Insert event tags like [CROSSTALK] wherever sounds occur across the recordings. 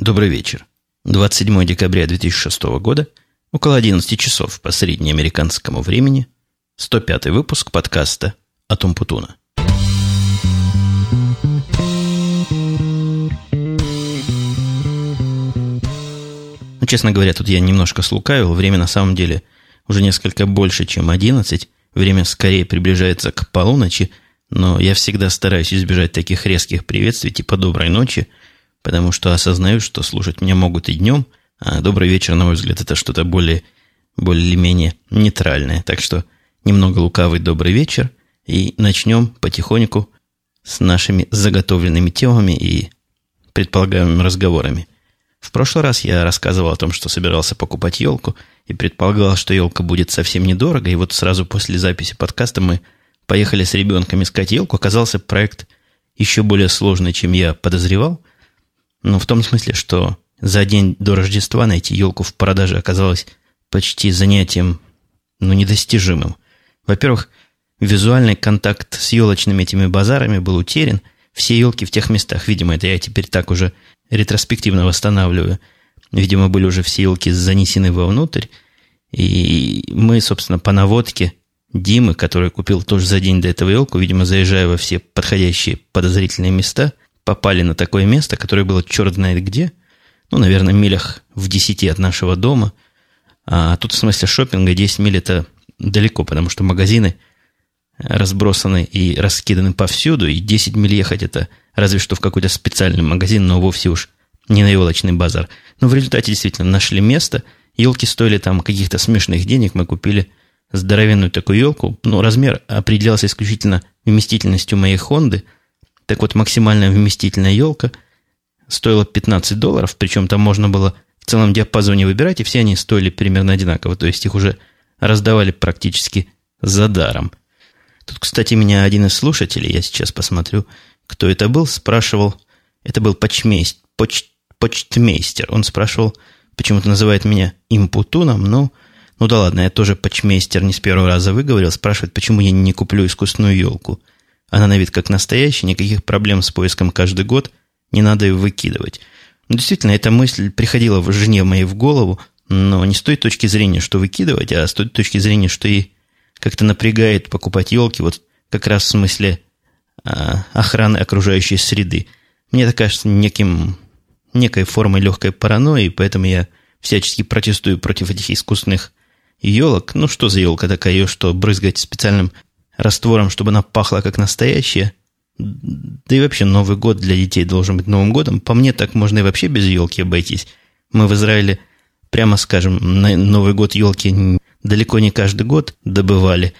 Добрый вечер. 27 декабря 2006 года, около 11 часов по среднеамериканскому времени, 105 выпуск подкаста «Атум Путуна». Ну, честно говоря, тут я немножко слукавил. Время на самом деле уже несколько больше, чем 11. Время скорее приближается к полуночи, но я всегда стараюсь избежать таких резких приветствий, типа «доброй ночи», потому что осознаю, что слушать меня могут и днем, а добрый вечер, на мой взгляд, это что-то более, более-менее нейтральное. Так что немного лукавый добрый вечер, и начнем потихоньку с нашими заготовленными темами и предполагаемыми разговорами. В прошлый раз я рассказывал о том, что собирался покупать елку, и предполагал, что елка будет совсем недорого, и вот сразу после записи подкаста мы поехали с ребенком искать елку. Оказался проект еще более сложный, чем я подозревал – ну, в том смысле, что за день до Рождества найти елку в продаже оказалось почти занятием, ну, недостижимым. Во-первых, визуальный контакт с елочными этими базарами был утерян. Все елки в тех местах, видимо, это я теперь так уже ретроспективно восстанавливаю. Видимо, были уже все елки занесены вовнутрь. И мы, собственно, по наводке Димы, который купил тоже за день до этого елку, видимо, заезжая во все подходящие подозрительные места, попали на такое место, которое было черт знает где, ну, наверное, милях в десяти от нашего дома. А тут в смысле шопинга 10 миль это далеко, потому что магазины разбросаны и раскиданы повсюду, и 10 миль ехать это разве что в какой-то специальный магазин, но вовсе уж не на елочный базар. Но в результате действительно нашли место, елки стоили там каких-то смешных денег, мы купили здоровенную такую елку, но размер определялся исключительно вместительностью моей Хонды – так вот, максимальная вместительная елка стоила 15 долларов, причем там можно было в целом диапазоне выбирать, и все они стоили примерно одинаково, то есть их уже раздавали практически за даром. Тут, кстати, меня один из слушателей, я сейчас посмотрю, кто это был, спрашивал, это был почмейст, поч, почтмейстер, он спрашивал, почему-то называет меня импутуном, но ну да ладно, я тоже почмейстер не с первого раза выговорил, спрашивает, почему я не куплю искусственную елку. Она на вид как настоящая, никаких проблем с поиском каждый год, не надо ее выкидывать. Но действительно, эта мысль приходила в жене моей в голову, но не с той точки зрения, что выкидывать, а с той точки зрения, что ей как-то напрягает покупать елки, вот как раз в смысле а, охраны окружающей среды. Мне это кажется неким, некой формой легкой паранойи, поэтому я всячески протестую против этих искусственных елок. Ну, что за елка такая, что, брызгать специальным раствором, чтобы она пахла как настоящая. Да и вообще Новый год для детей должен быть Новым годом. По мне так можно и вообще без елки обойтись. Мы в Израиле, прямо скажем, на Новый год елки далеко не каждый год добывали.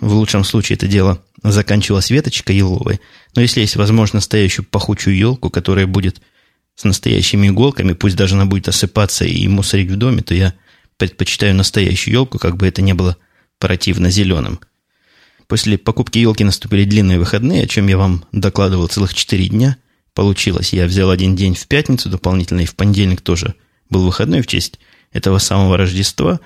В лучшем случае это дело заканчивалось веточкой еловой. Но если есть возможность настоящую пахучую елку, которая будет с настоящими иголками, пусть даже она будет осыпаться и мусорить в доме, то я предпочитаю настоящую елку, как бы это не было противно зеленым. После покупки елки наступили длинные выходные, о чем я вам докладывал целых четыре дня. Получилось, я взял один день в пятницу дополнительно, и в понедельник тоже был выходной в честь этого самого Рождества.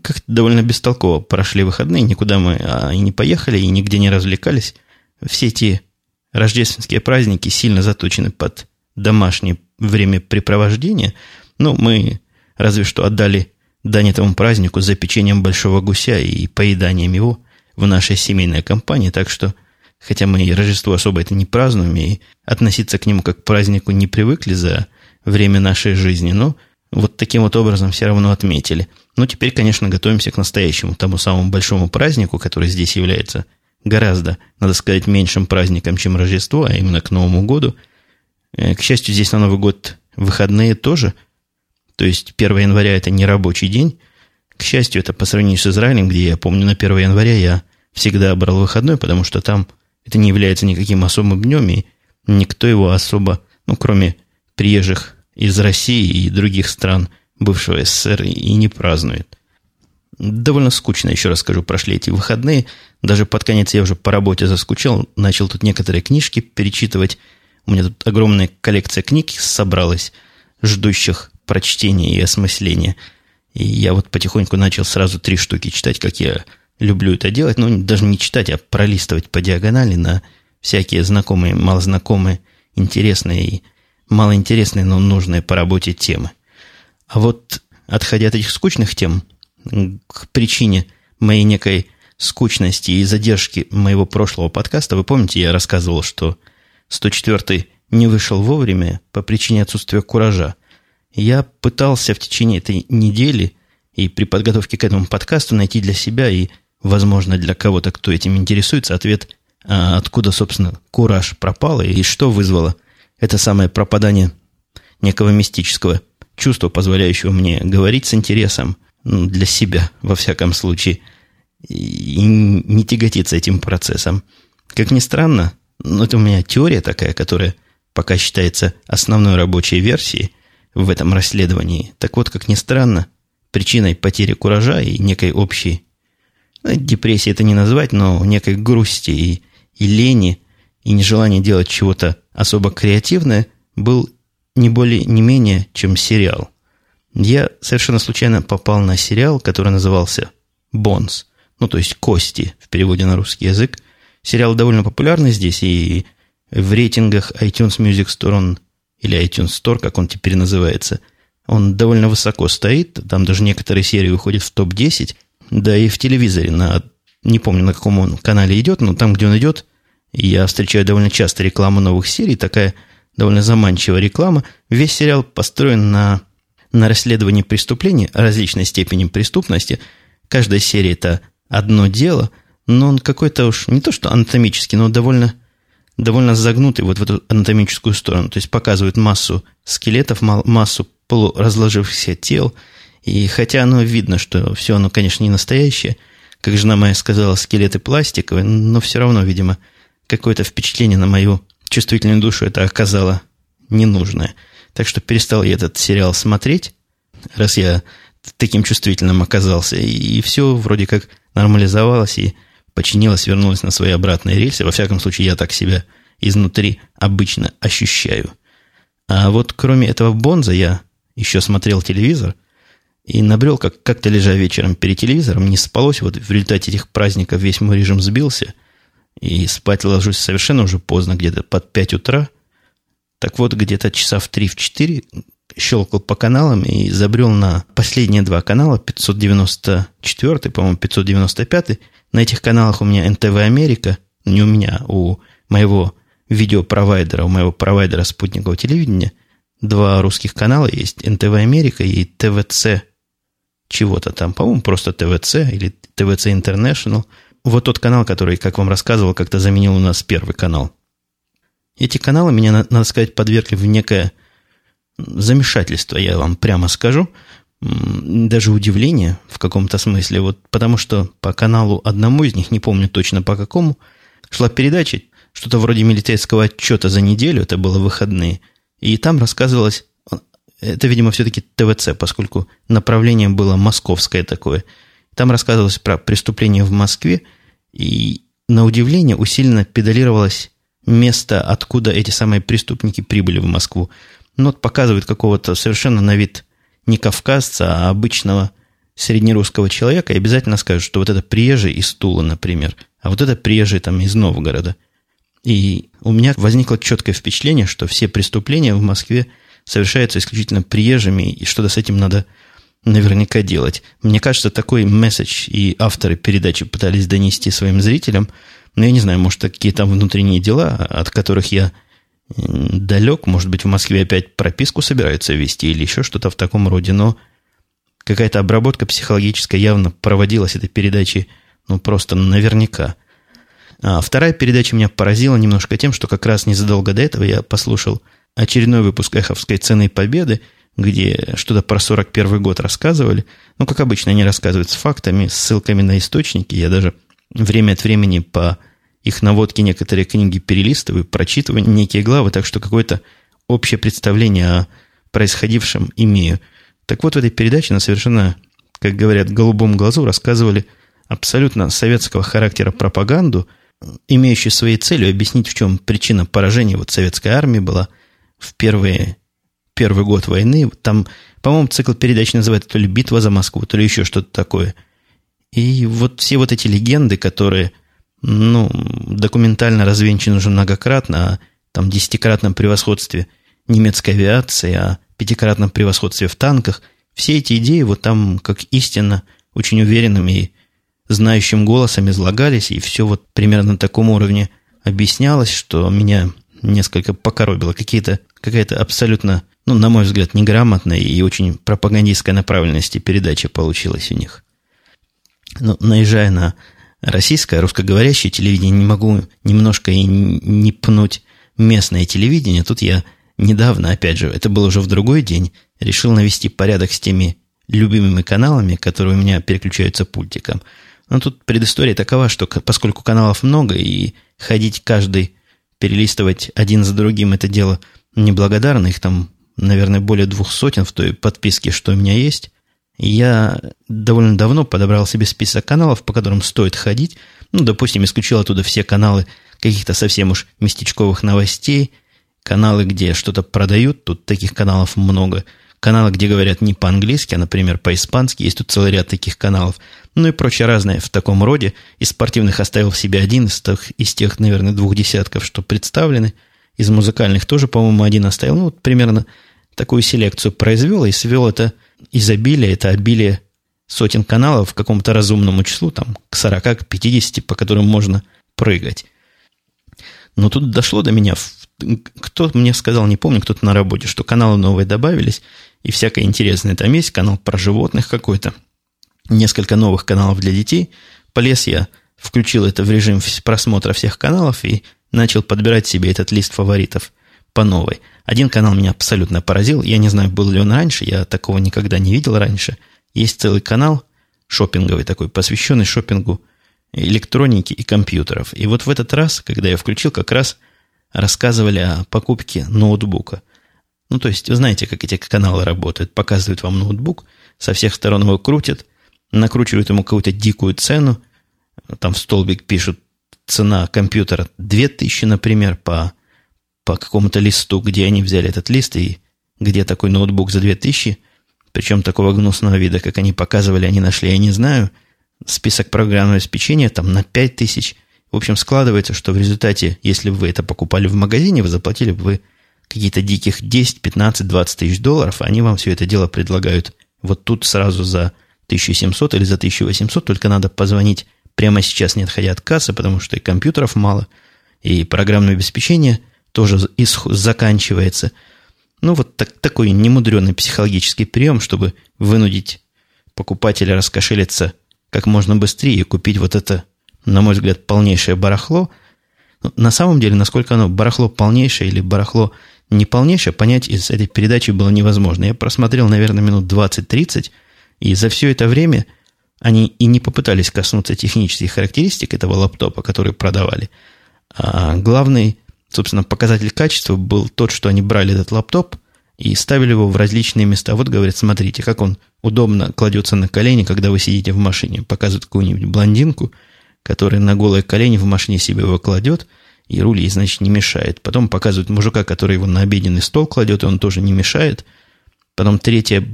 Как-то довольно бестолково прошли выходные, никуда мы а, и не поехали, и нигде не развлекались. Все эти рождественские праздники сильно заточены под домашнее времяпрепровождение. Ну, мы разве что отдали дань этому празднику за печеньем большого гуся и поеданием его – в нашей семейной компании, так что, хотя мы и Рождество особо это не празднуем, и относиться к нему как к празднику не привыкли за время нашей жизни, но вот таким вот образом все равно отметили. Ну, теперь, конечно, готовимся к настоящему, тому самому большому празднику, который здесь является гораздо, надо сказать, меньшим праздником, чем Рождество, а именно к Новому году. Э, к счастью, здесь на Новый год выходные тоже, то есть 1 января это не рабочий день, к счастью, это по сравнению с Израилем, где я помню на 1 января я всегда брал выходной, потому что там это не является никаким особым днем, и никто его особо, ну, кроме приезжих из России и других стран бывшего СССР, и не празднует. Довольно скучно, еще раз скажу, прошли эти выходные. Даже под конец я уже по работе заскучал, начал тут некоторые книжки перечитывать. У меня тут огромная коллекция книг собралась, ждущих прочтения и осмысления – и я вот потихоньку начал сразу три штуки читать, как я люблю это делать. Ну, даже не читать, а пролистывать по диагонали на всякие знакомые, малознакомые, интересные и малоинтересные, но нужные по работе темы. А вот, отходя от этих скучных тем, к причине моей некой скучности и задержки моего прошлого подкаста, вы помните, я рассказывал, что 104 не вышел вовремя по причине отсутствия куража. Я пытался в течение этой недели и при подготовке к этому подкасту найти для себя и, возможно, для кого-то, кто этим интересуется, ответ, а откуда, собственно, кураж пропал и что вызвало это самое пропадание некого мистического чувства, позволяющего мне говорить с интересом, ну, для себя, во всяком случае, и не тяготиться этим процессом. Как ни странно, но это у меня теория такая, которая пока считается основной рабочей версией в этом расследовании. Так вот, как ни странно, причиной потери куража и некой общей, ну, депрессии это не назвать, но некой грусти и, и лени, и нежелания делать чего-то особо креативное, был не более, не менее, чем сериал. Я совершенно случайно попал на сериал, который назывался «Бонс», ну, то есть «Кости» в переводе на русский язык. Сериал довольно популярный здесь, и в рейтингах iTunes Music Store он, или iTunes Store, как он теперь называется, он довольно высоко стоит, там даже некоторые серии выходят в топ-10, да и в телевизоре, на, не помню, на каком он канале идет, но там, где он идет, я встречаю довольно часто рекламу новых серий, такая довольно заманчивая реклама. Весь сериал построен на, на расследовании преступлений различной степени преступности. Каждая серия – это одно дело, но он какой-то уж не то что анатомический, но довольно довольно загнутый вот в эту анатомическую сторону. То есть показывают массу скелетов, массу полуразложившихся тел. И хотя оно видно, что все оно, конечно, не настоящее, как жена моя сказала, скелеты пластиковые, но все равно, видимо, какое-то впечатление на мою чувствительную душу это оказало ненужное. Так что перестал я этот сериал смотреть, раз я таким чувствительным оказался. И все вроде как нормализовалось, и починилась, вернулась на свои обратные рельсы. Во всяком случае, я так себя изнутри обычно ощущаю. А вот кроме этого Бонза я еще смотрел телевизор и набрел, как, как-то лежа вечером перед телевизором, не спалось. Вот в результате этих праздников весь мой режим сбился. И спать ложусь совершенно уже поздно, где-то под 5 утра. Так вот, где-то часа в 3-4 щелкал по каналам и забрел на последние два канала, 594, по-моему, 595. На этих каналах у меня НТВ Америка, не у меня, у моего видеопровайдера, у моего провайдера спутникового телевидения, два русских канала есть, НТВ Америка и ТВЦ чего-то там, по-моему, просто ТВЦ или ТВЦ International. Вот тот канал, который, как вам рассказывал, как-то заменил у нас первый канал. Эти каналы меня, надо сказать, подвергли в некое замешательство, я вам прямо скажу, даже удивление в каком-то смысле, вот потому что по каналу одному из них, не помню точно по какому, шла передача, что-то вроде милицейского отчета за неделю, это было выходные, и там рассказывалось, это, видимо, все-таки ТВЦ, поскольку направление было московское такое, там рассказывалось про преступления в Москве, и на удивление усиленно педалировалось место, откуда эти самые преступники прибыли в Москву. Вот показывает какого-то совершенно на вид не кавказца, а обычного среднерусского человека, и обязательно скажут, что вот это приезжий из Тула, например, а вот это приезжий там из Новгорода. И у меня возникло четкое впечатление, что все преступления в Москве совершаются исключительно приезжими, и что-то с этим надо наверняка делать. Мне кажется, такой месседж и авторы передачи пытались донести своим зрителям, но я не знаю, может, какие там внутренние дела, от которых я далек, может быть, в Москве опять прописку собираются вести или еще что-то в таком роде, но какая-то обработка психологическая явно проводилась этой передачи, ну, просто наверняка. А вторая передача меня поразила немножко тем, что как раз незадолго до этого я послушал очередной выпуск «Эховской цены победы», где что-то про 41 год рассказывали. Ну, как обычно, они рассказывают с фактами, ссылками на источники. Я даже время от времени по их наводки некоторые книги перелистываю, прочитываю некие главы, так что какое-то общее представление о происходившем имею. Так вот, в этой передаче на совершенно, как говорят, голубом глазу рассказывали абсолютно советского характера пропаганду, имеющую своей целью объяснить, в чем причина поражения вот советской армии была в первые, первый год войны. Там, по-моему, цикл передач называется то ли «Битва за Москву», то ли еще что-то такое. И вот все вот эти легенды, которые – ну, документально развенчан уже многократно, о там десятикратном превосходстве немецкой авиации, о пятикратном превосходстве в танках. Все эти идеи вот там как истинно, очень уверенными и знающим голосом излагались, и все вот примерно на таком уровне объяснялось, что меня несколько покоробило. Какие-то, какая-то абсолютно, ну, на мой взгляд, неграмотная и очень пропагандистской направленности передача получилась у них. Но наезжая на российское, русскоговорящее телевидение, не могу немножко и не пнуть местное телевидение. Тут я недавно, опять же, это был уже в другой день, решил навести порядок с теми любимыми каналами, которые у меня переключаются пультиком. Но тут предыстория такова, что поскольку каналов много, и ходить каждый, перелистывать один за другим, это дело неблагодарно, их там, наверное, более двух сотен в той подписке, что у меня есть, я довольно давно подобрал себе список каналов, по которым стоит ходить. Ну, допустим, исключил оттуда все каналы каких-то совсем уж местечковых новостей, каналы, где что-то продают, тут таких каналов много, каналы, где говорят не по-английски, а, например, по-испански, есть тут целый ряд таких каналов, ну и прочее разное в таком роде. Из спортивных оставил в себе один из тех, из тех, наверное, двух десятков, что представлены. Из музыкальных тоже, по-моему, один оставил. Ну, вот примерно такую селекцию произвел и свел это изобилие, это обилие сотен каналов к какому-то разумному числу, там, к 40, к 50, по которым можно прыгать. Но тут дошло до меня, кто мне сказал, не помню, кто-то на работе, что каналы новые добавились, и всякое интересное там есть, канал про животных какой-то, несколько новых каналов для детей. Полез я, включил это в режим просмотра всех каналов и начал подбирать себе этот лист фаворитов по новой – один канал меня абсолютно поразил. Я не знаю, был ли он раньше, я такого никогда не видел раньше. Есть целый канал шопинговый такой, посвященный шопингу электроники и компьютеров. И вот в этот раз, когда я включил, как раз рассказывали о покупке ноутбука. Ну, то есть, вы знаете, как эти каналы работают. Показывают вам ноутбук, со всех сторон его крутят, накручивают ему какую-то дикую цену. Там в столбик пишут цена компьютера 2000, например, по по какому-то листу, где они взяли этот лист и где такой ноутбук за 2000, причем такого гнусного вида, как они показывали, они нашли, я не знаю, список программного обеспечения там на 5000. В общем, складывается, что в результате, если бы вы это покупали в магазине, вы заплатили бы вы какие-то диких 10, 15, 20 тысяч долларов, а они вам все это дело предлагают. Вот тут сразу за 1700 или за 1800, только надо позвонить. Прямо сейчас, не отходя от кассы, потому что и компьютеров мало, и программное обеспечение – тоже заканчивается. Ну, вот так, такой немудренный психологический прием, чтобы вынудить покупателя раскошелиться как можно быстрее и купить вот это, на мой взгляд, полнейшее барахло. Ну, на самом деле, насколько оно барахло полнейшее или барахло не полнейшее, понять из этой передачи было невозможно. Я просмотрел, наверное, минут 20-30, и за все это время они и не попытались коснуться технических характеристик этого лаптопа, который продавали. А главный собственно, показатель качества был тот, что они брали этот лаптоп и ставили его в различные места. Вот, говорят, смотрите, как он удобно кладется на колени, когда вы сидите в машине. Показывают какую-нибудь блондинку, которая на голое колени в машине себе его кладет, и руль ей, значит, не мешает. Потом показывают мужика, который его на обеденный стол кладет, и он тоже не мешает. Потом третья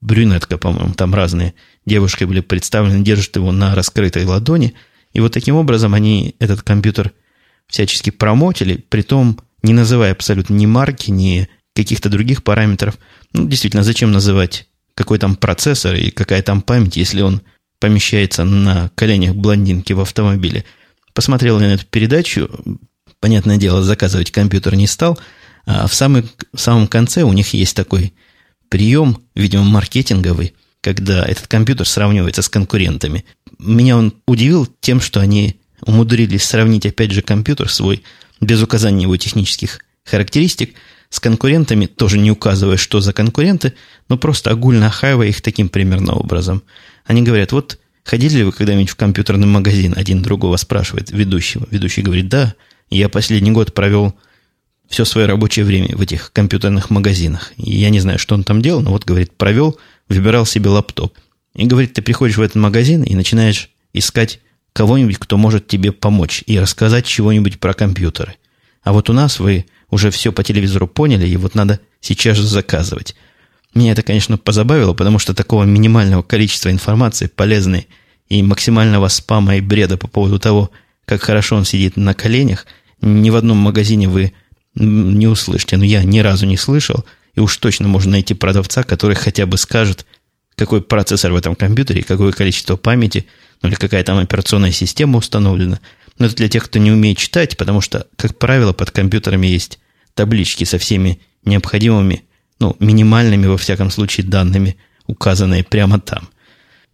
брюнетка, по-моему, там разные девушки были представлены, держат его на раскрытой ладони. И вот таким образом они этот компьютер – всячески промотили, притом не называя абсолютно ни марки, ни каких-то других параметров. Ну, действительно, зачем называть какой там процессор и какая там память, если он помещается на коленях блондинки в автомобиле. Посмотрел я на эту передачу, понятное дело, заказывать компьютер не стал, а в, самый, в самом конце у них есть такой прием, видимо, маркетинговый, когда этот компьютер сравнивается с конкурентами. Меня он удивил тем, что они умудрились сравнить, опять же, компьютер свой, без указания его технических характеристик, с конкурентами, тоже не указывая, что за конкуренты, но просто огульно охаивая их таким примерно образом. Они говорят, вот ходили ли вы когда-нибудь в компьютерный магазин? Один другого спрашивает ведущего. Ведущий говорит, да, я последний год провел все свое рабочее время в этих компьютерных магазинах. И я не знаю, что он там делал, но вот, говорит, провел, выбирал себе лаптоп. И говорит, ты приходишь в этот магазин и начинаешь искать кого-нибудь, кто может тебе помочь и рассказать чего-нибудь про компьютеры. А вот у нас вы уже все по телевизору поняли, и вот надо сейчас же заказывать. Меня это, конечно, позабавило, потому что такого минимального количества информации, полезной и максимального спама и бреда по поводу того, как хорошо он сидит на коленях, ни в одном магазине вы не услышите. Но я ни разу не слышал, и уж точно можно найти продавца, который хотя бы скажет, какой процессор в этом компьютере, какое количество памяти, ну или какая там операционная система установлена. Но это для тех, кто не умеет читать, потому что, как правило, под компьютерами есть таблички со всеми необходимыми, ну, минимальными, во всяком случае, данными, указанные прямо там.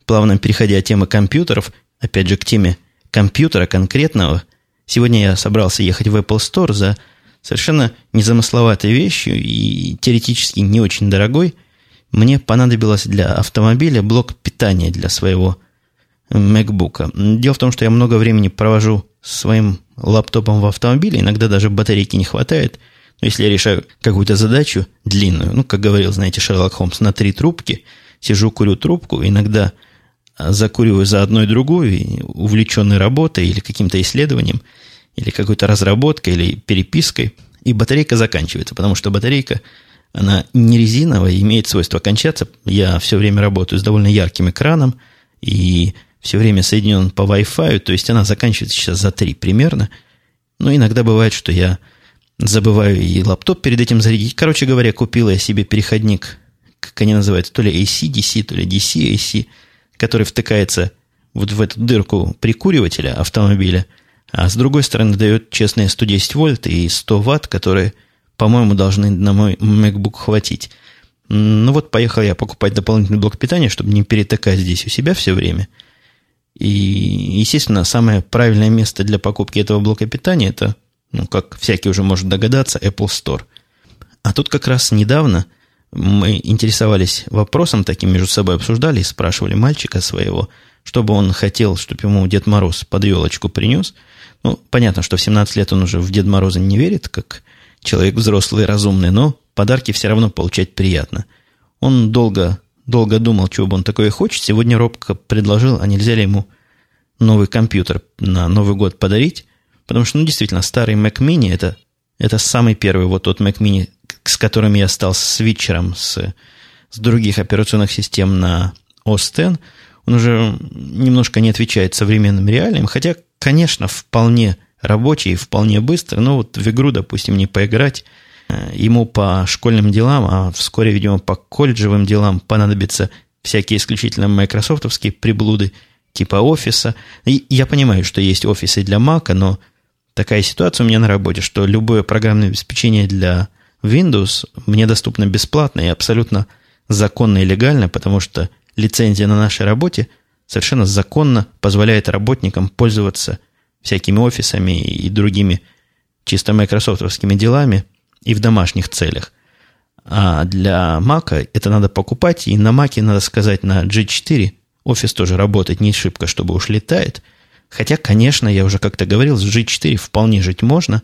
Плавно переходя от темы компьютеров, опять же, к теме компьютера конкретного, сегодня я собрался ехать в Apple Store за совершенно незамысловатой вещью и теоретически не очень дорогой. Мне понадобилось для автомобиля блок питания для своего MacBook. Дело в том, что я много времени провожу своим лаптопом в автомобиле, иногда даже батарейки не хватает. Но если я решаю какую-то задачу длинную, ну, как говорил, знаете, Шерлок Холмс, на три трубки, сижу, курю трубку, иногда закуриваю за одной и другой, увлеченной работой или каким-то исследованием, или какой-то разработкой, или перепиской, и батарейка заканчивается, потому что батарейка, она не резиновая, имеет свойство кончаться. Я все время работаю с довольно ярким экраном, и все время соединен по Wi-Fi, то есть она заканчивается сейчас за 3 примерно. Но иногда бывает, что я забываю и лаптоп перед этим зарядить. Короче говоря, купил я себе переходник, как они называются, то ли AC-DC, то ли DC-AC, который втыкается вот в эту дырку прикуривателя автомобиля, а с другой стороны дает честные 110 вольт и 100 ватт, которые, по-моему, должны на мой MacBook хватить. Ну вот, поехал я покупать дополнительный блок питания, чтобы не перетыкать здесь у себя все время – и, естественно, самое правильное место для покупки этого блока питания это, ну, как всякий уже может догадаться, Apple Store. А тут как раз недавно мы интересовались вопросом таким, между собой обсуждали и спрашивали мальчика своего, чтобы он хотел, чтобы ему Дед Мороз под елочку принес. Ну, понятно, что в 17 лет он уже в Дед Мороза не верит, как человек взрослый разумный, но подарки все равно получать приятно. Он долго долго думал, чего бы он такое хочет. Сегодня робко предложил, а нельзя ли ему новый компьютер на Новый год подарить. Потому что, ну, действительно, старый Mac Mini это, это самый первый вот тот Mac Mini, с которым я стал свитчером с, с других операционных систем на OS X. Он уже немножко не отвечает современным реалиям, хотя, конечно, вполне рабочий, вполне быстро, но вот в игру, допустим, не поиграть – ему по школьным делам, а вскоре, видимо, по колледжевым делам понадобятся всякие исключительно майкрософтовские приблуды типа офиса. И я понимаю, что есть офисы для Mac, но такая ситуация у меня на работе, что любое программное обеспечение для Windows мне доступно бесплатно и абсолютно законно и легально, потому что лицензия на нашей работе совершенно законно позволяет работникам пользоваться всякими офисами и другими чисто майкрософтовскими делами и в домашних целях. А для Mac это надо покупать, и на Mac надо сказать на G4 офис тоже работает не шибко, чтобы уж летает. Хотя, конечно, я уже как-то говорил, с G4 вполне жить можно,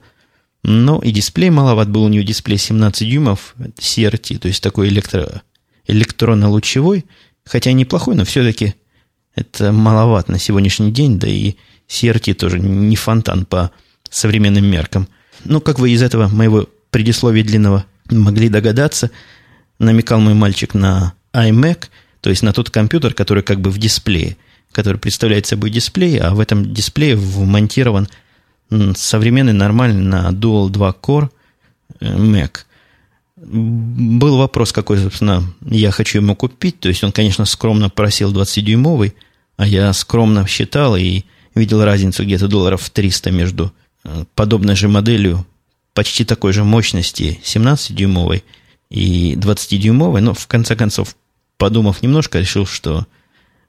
но и дисплей маловат был у нее дисплей 17 дюймов CRT, то есть такой электро, электронно-лучевой, хотя неплохой, но все-таки это маловат на сегодняшний день, да и CRT тоже не фонтан по современным меркам. Ну, как вы из этого моего предисловии длинного могли догадаться, намекал мой мальчик на iMac, то есть на тот компьютер, который как бы в дисплее, который представляет собой дисплей, а в этом дисплее вмонтирован современный нормальный на Dual 2 Core э, Mac. Был вопрос, какой, собственно, я хочу ему купить. То есть он, конечно, скромно просил 20-дюймовый, а я скромно считал и видел разницу где-то долларов 300 между э, подобной же моделью почти такой же мощности 17-дюймовой и 20-дюймовой, но в конце концов, подумав немножко, решил, что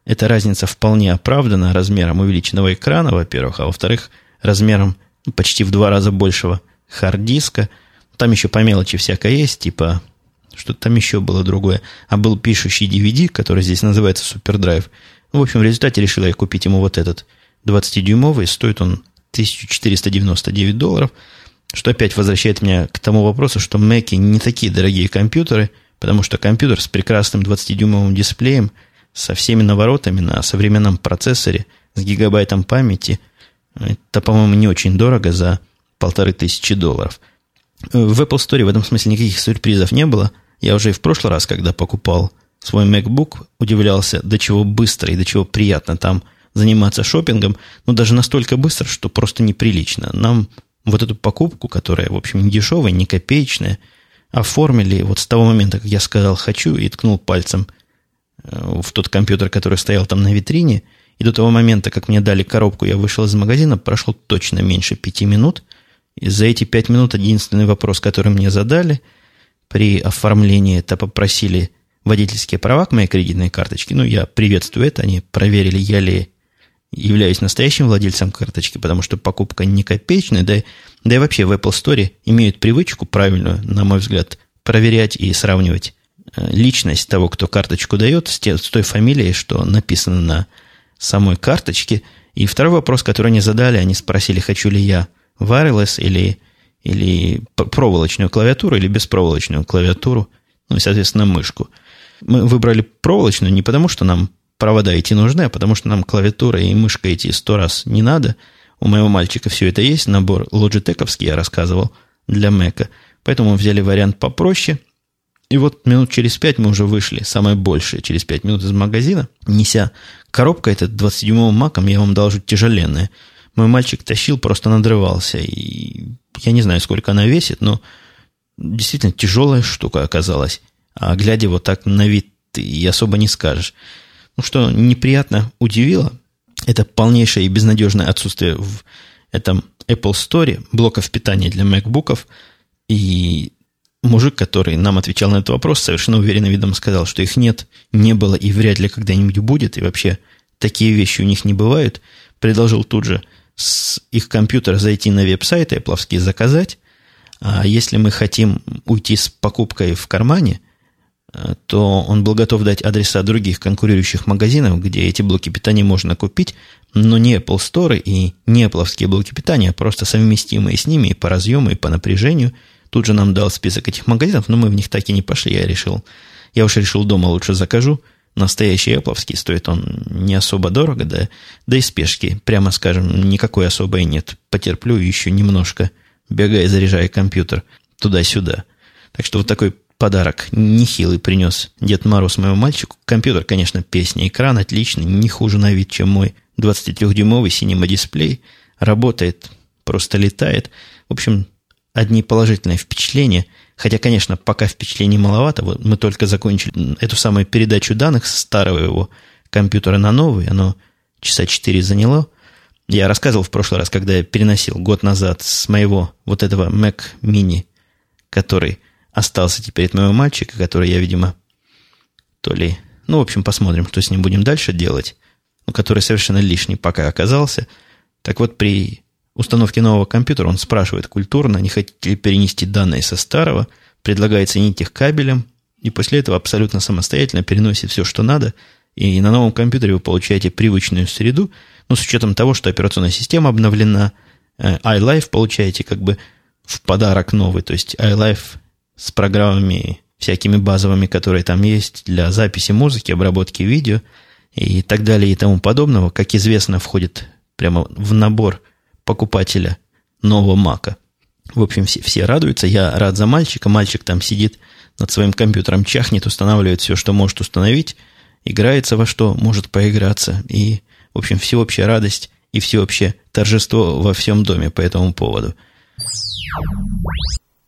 эта разница вполне оправдана размером увеличенного экрана, во-первых, а во-вторых, размером почти в два раза большего хард-диска. Там еще по мелочи всякое есть, типа, что там еще было другое. А был пишущий DVD, который здесь называется SuperDrive. В общем, в результате решил я купить ему вот этот 20-дюймовый. Стоит он 1499 долларов – что опять возвращает меня к тому вопросу, что Mac не такие дорогие компьютеры, потому что компьютер с прекрасным 20-дюймовым дисплеем, со всеми наворотами на современном процессоре, с гигабайтом памяти, это, по-моему, не очень дорого за полторы тысячи долларов. В Apple Store в этом смысле никаких сюрпризов не было. Я уже и в прошлый раз, когда покупал свой MacBook, удивлялся, до чего быстро и до чего приятно там заниматься шопингом, но даже настолько быстро, что просто неприлично. Нам вот эту покупку, которая, в общем, не дешевая, не копеечная, оформили вот с того момента, как я сказал «хочу» и ткнул пальцем э, в тот компьютер, который стоял там на витрине, и до того момента, как мне дали коробку, я вышел из магазина, прошло точно меньше пяти минут. И за эти пять минут единственный вопрос, который мне задали при оформлении, это попросили водительские права к моей кредитной карточке. Ну, я приветствую это. Они проверили, я ли являюсь настоящим владельцем карточки, потому что покупка не копеечная, да, да и вообще в Apple Store имеют привычку правильную, на мой взгляд, проверять и сравнивать э, личность того, кто карточку дает, с, те, с той фамилией, что написано на самой карточке. И второй вопрос, который они задали, они спросили, хочу ли я wireless или, или проволочную клавиатуру или беспроволочную клавиатуру, ну и, соответственно, мышку. Мы выбрали проволочную не потому, что нам провода идти нужны, а потому что нам клавиатура и мышка идти сто раз не надо. У моего мальчика все это есть, набор Logitech я рассказывал для Mac. Поэтому взяли вариант попроще. И вот минут через пять мы уже вышли, самое большее, через пять минут из магазина, неся коробка этот 27-м маком, я вам должу, тяжеленная. Мой мальчик тащил, просто надрывался. И я не знаю, сколько она весит, но действительно тяжелая штука оказалась. А глядя вот так на вид, и особо не скажешь. Ну, что неприятно удивило, это полнейшее и безнадежное отсутствие в этом Apple Store блоков питания для MacBookов. И мужик, который нам отвечал на этот вопрос, совершенно уверенным видом сказал, что их нет, не было и вряд ли когда-нибудь будет, и вообще такие вещи у них не бывают. Предложил тут же с их компьютера зайти на веб-сайт Apple заказать. А если мы хотим уйти с покупкой в кармане – то он был готов дать адреса других конкурирующих магазинов, где эти блоки питания можно купить, но не Apple Store и не Apple блоки питания, а просто совместимые с ними и по разъему, и по напряжению. Тут же нам дал список этих магазинов, но мы в них так и не пошли. Я решил, я уж решил дома лучше закажу. Настоящий Apple стоит он не особо дорого, да, да и спешки, прямо скажем, никакой особой нет. Потерплю еще немножко, бегая, заряжая компьютер туда-сюда. Так что вот такой подарок нехилый принес Дед Мороз моему мальчику. Компьютер, конечно, песня. Экран отличный, не хуже на вид, чем мой 23-дюймовый синема-дисплей. Работает, просто летает. В общем, одни положительные впечатления. Хотя, конечно, пока впечатлений маловато. Вот мы только закончили эту самую передачу данных с старого его компьютера на новый. Оно часа 4 заняло. Я рассказывал в прошлый раз, когда я переносил год назад с моего вот этого Mac Mini, который остался теперь от моего мальчика, который я, видимо, то ли... Ну, в общем, посмотрим, что с ним будем дальше делать. Ну, который совершенно лишний пока оказался. Так вот, при установке нового компьютера он спрашивает культурно, не хотите ли перенести данные со старого, предлагает соединить их кабелем, и после этого абсолютно самостоятельно переносит все, что надо, и на новом компьютере вы получаете привычную среду, ну, с учетом того, что операционная система обновлена, э, iLife получаете как бы в подарок новый, то есть iLife с программами всякими базовыми, которые там есть для записи музыки, обработки видео и так далее и тому подобного, как известно, входит прямо в набор покупателя нового Мака. В общем, все, все радуются. Я рад за мальчика. Мальчик там сидит над своим компьютером, чахнет, устанавливает все, что может установить, играется во что может поиграться. И, в общем, всеобщая радость и всеобщее торжество во всем доме по этому поводу.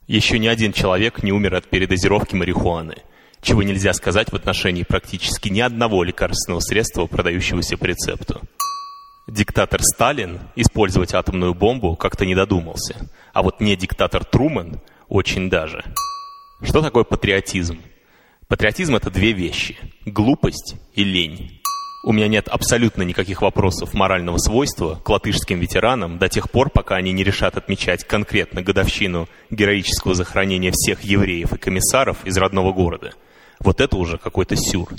Еще ни один человек не умер от передозировки марихуаны, чего нельзя сказать в отношении практически ни одного лекарственного средства, продающегося по рецепту. Диктатор Сталин использовать атомную бомбу как-то не додумался, а вот не диктатор Трумэн очень даже. Что такое патриотизм? Патриотизм – это две вещи – глупость и лень. У меня нет абсолютно никаких вопросов морального свойства к латышским ветеранам до тех пор, пока они не решат отмечать конкретно годовщину героического захоронения всех евреев и комиссаров из родного города. Вот это уже какой-то сюр.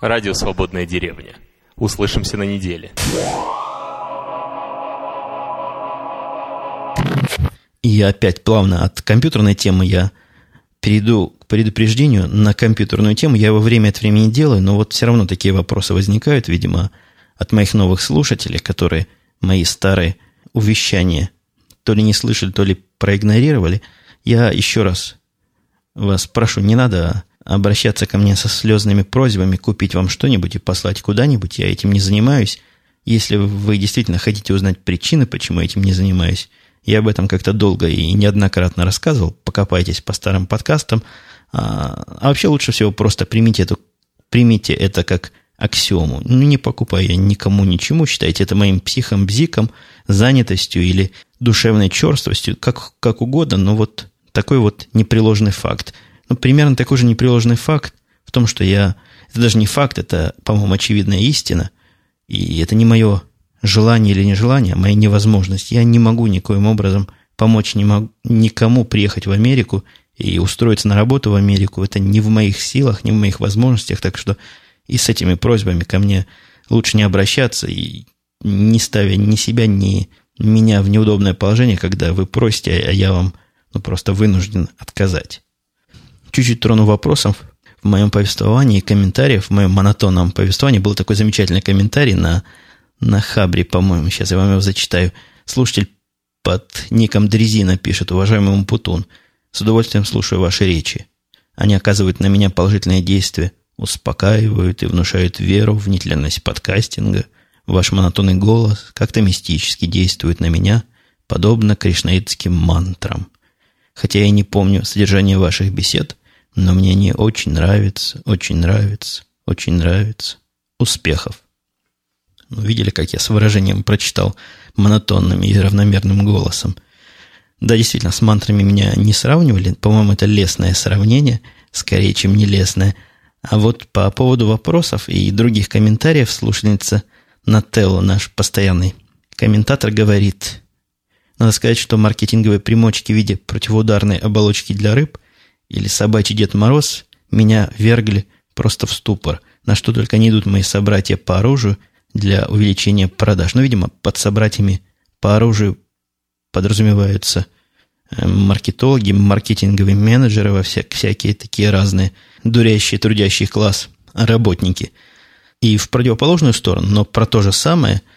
Радио «Свободная деревня». Услышимся на неделе. И опять плавно от компьютерной темы я перейду предупреждению на компьютерную тему. Я его время от времени делаю, но вот все равно такие вопросы возникают, видимо, от моих новых слушателей, которые мои старые увещания то ли не слышали, то ли проигнорировали. Я еще раз вас прошу, не надо обращаться ко мне со слезными просьбами купить вам что-нибудь и послать куда-нибудь. Я этим не занимаюсь. Если вы действительно хотите узнать причины, почему я этим не занимаюсь, Я об этом как-то долго и неоднократно рассказывал. Покопайтесь по старым подкастам. А, а вообще лучше всего просто примите, эту, примите это как аксиому. Ну, не покупая никому ничему, считайте это моим психом, бзиком, занятостью или душевной черствостью, как, как угодно, но вот такой вот непреложный факт. Ну, примерно такой же непреложный факт в том, что я... Это даже не факт, это, по-моему, очевидная истина. И это не мое желание или нежелание, а моя невозможность. Я не могу никоим образом помочь никому приехать в Америку и устроиться на работу в Америку. Это не в моих силах, не в моих возможностях. Так что и с этими просьбами ко мне лучше не обращаться и не ставя ни себя, ни меня в неудобное положение, когда вы просите, а я вам ну, просто вынужден отказать. Чуть-чуть трону вопросов. В моем повествовании, комментариев, в моем монотонном повествовании был такой замечательный комментарий на, на Хабре, по-моему. Сейчас я вам его зачитаю. Слушатель под ником Дрезина пишет, уважаемый Умпутун, с удовольствием слушаю ваши речи. Они оказывают на меня положительное действие, успокаивают и внушают веру в нетленность подкастинга. Ваш монотонный голос как-то мистически действует на меня, подобно кришнаитским мантрам. Хотя я не помню содержание ваших бесед, но мне они очень нравятся, очень нравятся, очень нравятся. Успехов! Ну, видели, как я с выражением прочитал монотонным и равномерным голосом. Да, действительно, с мантрами меня не сравнивали. По-моему, это лесное сравнение, скорее, чем нелестное. А вот по поводу вопросов и других комментариев слушательница Нателло, наш постоянный комментатор, говорит, надо сказать, что маркетинговые примочки в виде противоударной оболочки для рыб или собачий Дед Мороз меня вергли просто в ступор, на что только не идут мои собратья по оружию для увеличения продаж. Но, видимо, под собратьями по оружию подразумеваются э, маркетологи, маркетинговые менеджеры, во вся, всякие такие разные дурящие, трудящий класс работники. И в противоположную сторону, но про то же самое –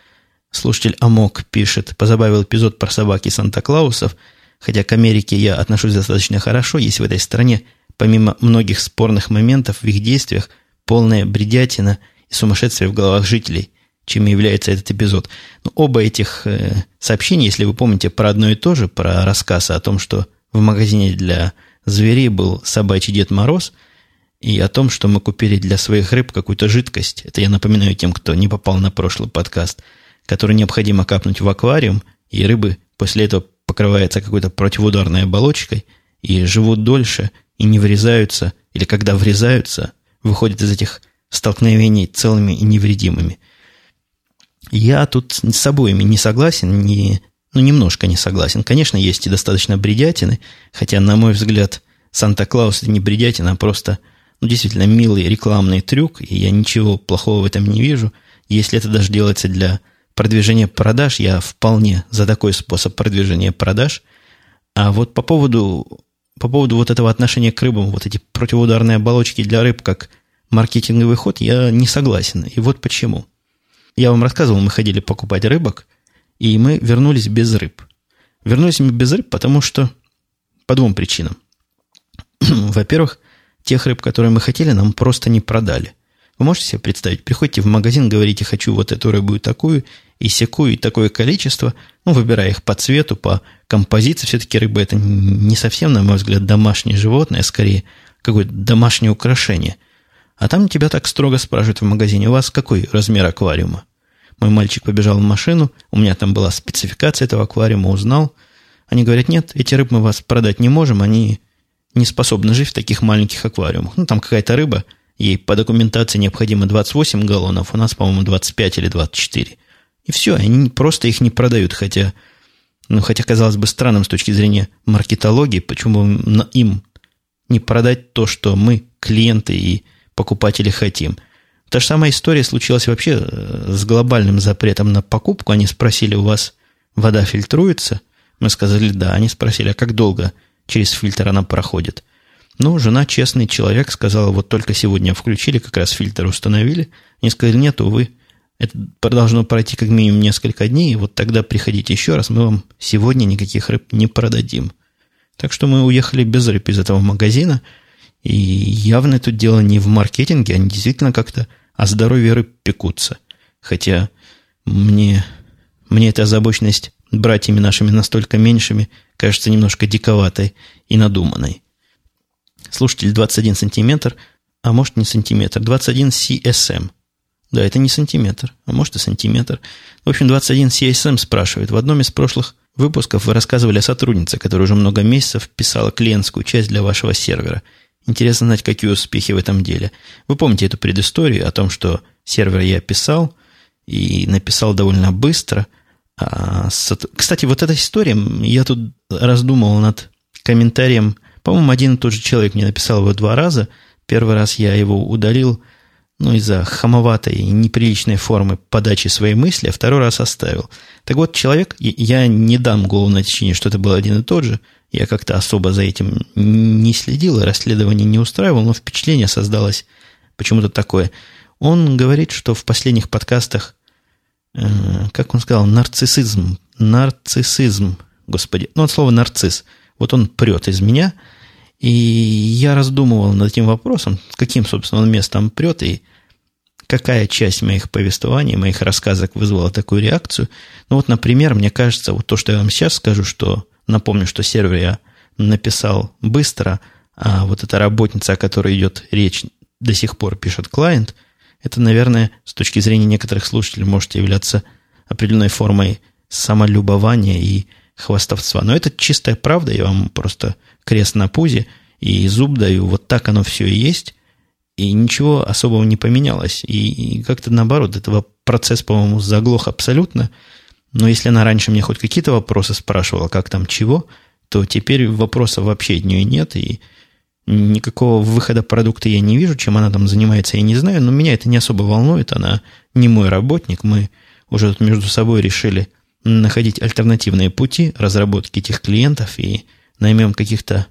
Слушатель Амок пишет, позабавил эпизод про собаки Санта-Клаусов, хотя к Америке я отношусь достаточно хорошо, есть в этой стране, помимо многих спорных моментов в их действиях, полная бредятина и сумасшествие в головах жителей, чем является этот эпизод. Но оба этих э, сообщения, если вы помните про одно и то же, про рассказ о том, что в магазине для зверей был собачий Дед Мороз, и о том, что мы купили для своих рыб какую-то жидкость. Это я напоминаю тем, кто не попал на прошлый подкаст – который необходимо капнуть в аквариум, и рыбы после этого покрываются какой-то противоударной оболочкой и живут дольше и не врезаются, или когда врезаются, выходят из этих столкновений целыми и невредимыми. Я тут с обоими не согласен, не, ну, немножко не согласен. Конечно, есть и достаточно бредятины, хотя, на мой взгляд, Санта-Клаус это не бредятина, а просто, ну, действительно, милый рекламный трюк, и я ничего плохого в этом не вижу, если это даже делается для продвижение продаж, я вполне за такой способ продвижения продаж. А вот по поводу, по поводу вот этого отношения к рыбам, вот эти противоударные оболочки для рыб как маркетинговый ход, я не согласен. И вот почему. Я вам рассказывал, мы ходили покупать рыбок, и мы вернулись без рыб. Вернулись мы без рыб, потому что по двум причинам. [CLEARS THROAT] Во-первых, тех рыб, которые мы хотели, нам просто не продали. Вы можете себе представить, приходите в магазин, говорите, хочу вот эту рыбу и такую, и секую, и такое количество, ну, выбирая их по цвету, по композиции, все-таки рыба это не совсем, на мой взгляд, домашнее животное, а скорее какое-то домашнее украшение. А там тебя так строго спрашивают в магазине, у вас какой размер аквариума? Мой мальчик побежал в машину, у меня там была спецификация этого аквариума, узнал. Они говорят, нет, эти рыбы мы вас продать не можем, они не способны жить в таких маленьких аквариумах. Ну, там какая-то рыба – Ей по документации необходимо 28 галлонов, у нас, по-моему, 25 или 24. И все, они просто их не продают, хотя, ну, хотя казалось бы странным с точки зрения маркетологии, почему им не продать то, что мы, клиенты и покупатели, хотим. Та же самая история случилась вообще э, с глобальным запретом на покупку. Они спросили, у вас вода фильтруется? Мы сказали, да. Они спросили, а как долго через фильтр она проходит? Ну, жена честный человек сказала, вот только сегодня включили, как раз фильтр установили. Они сказали, нет, увы, это должно пройти как минимум несколько дней, и вот тогда приходите еще раз, мы вам сегодня никаких рыб не продадим. Так что мы уехали без рыб из этого магазина, и явно тут дело не в маркетинге, они действительно как-то о здоровье рыб пекутся. Хотя мне, мне эта озабоченность братьями нашими настолько меньшими, кажется немножко диковатой и надуманной. Слушатель 21 сантиметр, а может не сантиметр, 21 CSM. Да, это не сантиметр, а может и сантиметр. В общем, 21 CSM спрашивает. В одном из прошлых выпусков вы рассказывали о сотруднице, которая уже много месяцев писала клиентскую часть для вашего сервера. Интересно знать, какие успехи в этом деле. Вы помните эту предысторию о том, что сервер я писал, и написал довольно быстро. А, кстати, вот эта история, я тут раздумывал над комментарием. По-моему, один и тот же человек мне написал его два раза. Первый раз я его удалил – ну, из-за хамоватой и неприличной формы подачи своей мысли, а второй раз оставил. Так вот, человек, я не дам голову на течение, что это был один и тот же, я как-то особо за этим не следил, расследование не устраивал, но впечатление создалось почему-то такое. Он говорит, что в последних подкастах, э, как он сказал, нарциссизм, нарциссизм, господи, ну, от слова нарцисс, вот он прет из меня – и я раздумывал над этим вопросом, каким, собственно, он местом прет, и какая часть моих повествований, моих рассказок вызвала такую реакцию. Ну вот, например, мне кажется, вот то, что я вам сейчас скажу, что напомню, что сервер я написал быстро, а вот эта работница, о которой идет речь, до сих пор пишет клиент, это, наверное, с точки зрения некоторых слушателей может являться определенной формой самолюбования и хвастовства. Но это чистая правда, я вам просто крест на пузе и зуб даю, вот так оно все и есть, и ничего особого не поменялось. И, и как-то наоборот, этого процесс, по-моему, заглох абсолютно. Но если она раньше мне хоть какие-то вопросы спрашивала, как там чего, то теперь вопросов вообще от нее нет, и никакого выхода продукта я не вижу, чем она там занимается, я не знаю, но меня это не особо волнует, она не мой работник, мы уже тут между собой решили находить альтернативные пути разработки этих клиентов и наймем каких-то,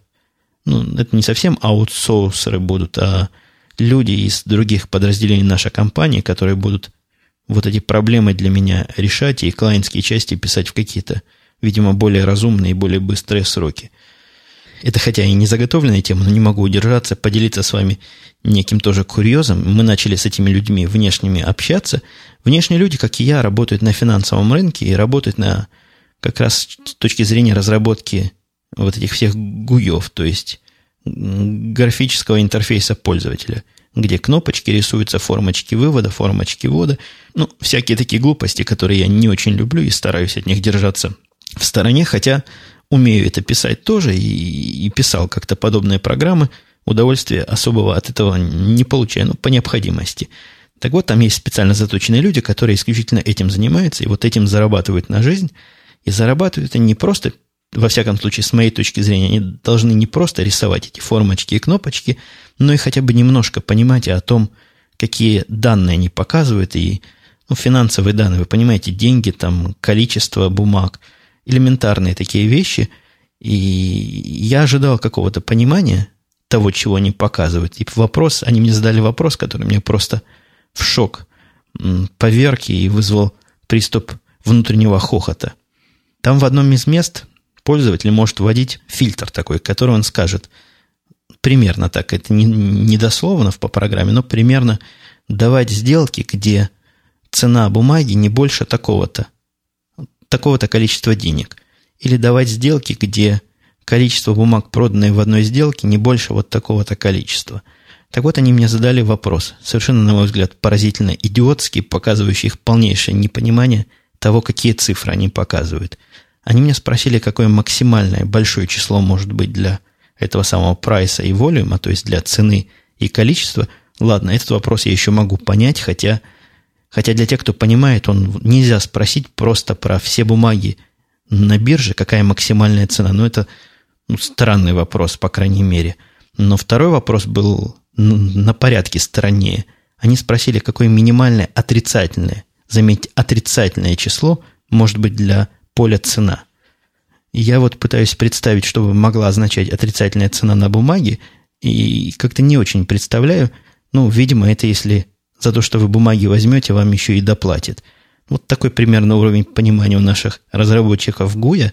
ну, это не совсем аутсорсеры будут, а люди из других подразделений нашей компании, которые будут вот эти проблемы для меня решать и клиентские части писать в какие-то, видимо, более разумные и более быстрые сроки. Это хотя и не заготовленная тема, но не могу удержаться, поделиться с вами неким тоже курьезом. Мы начали с этими людьми внешними общаться. Внешние люди, как и я, работают на финансовом рынке и работают на как раз с точки зрения разработки вот этих всех гуев, то есть графического интерфейса пользователя, где кнопочки рисуются, формочки вывода, формочки ввода, ну, всякие такие глупости, которые я не очень люблю и стараюсь от них держаться в стороне, хотя умею это писать тоже и, и писал как-то подобные программы, удовольствия особого от этого не получаю, ну, по необходимости. Так вот, там есть специально заточенные люди, которые исключительно этим занимаются, и вот этим зарабатывают на жизнь. И зарабатывают они не просто, во всяком случае, с моей точки зрения, они должны не просто рисовать эти формочки и кнопочки, но и хотя бы немножко понимать о том, какие данные они показывают, и ну, финансовые данные, вы понимаете, деньги, там, количество бумаг – элементарные такие вещи. И я ожидал какого-то понимания того, чего они показывают. И вопрос, они мне задали вопрос, который мне просто в шок поверг и вызвал приступ внутреннего хохота. Там в одном из мест пользователь может вводить фильтр такой, который он скажет примерно так, это не, не дословно по программе, но примерно давать сделки, где цена бумаги не больше такого-то такого-то количества денег. Или давать сделки, где количество бумаг, проданные в одной сделке, не больше вот такого-то количества. Так вот, они мне задали вопрос, совершенно, на мой взгляд, поразительно идиотский, показывающий их полнейшее непонимание того, какие цифры они показывают. Они меня спросили, какое максимальное большое число может быть для этого самого прайса и волюма, то есть для цены и количества. Ладно, этот вопрос я еще могу понять, хотя Хотя для тех, кто понимает, он нельзя спросить просто про все бумаги на бирже, какая максимальная цена. Но это ну, странный вопрос, по крайней мере. Но второй вопрос был на порядке страннее. Они спросили, какое минимальное отрицательное, заметьте, отрицательное число может быть для поля цена. я вот пытаюсь представить, что могла означать отрицательная цена на бумаге, и как-то не очень представляю. Ну, видимо, это если за то, что вы бумаги возьмете, вам еще и доплатит. Вот такой примерно уровень понимания у наших разработчиков Гуя.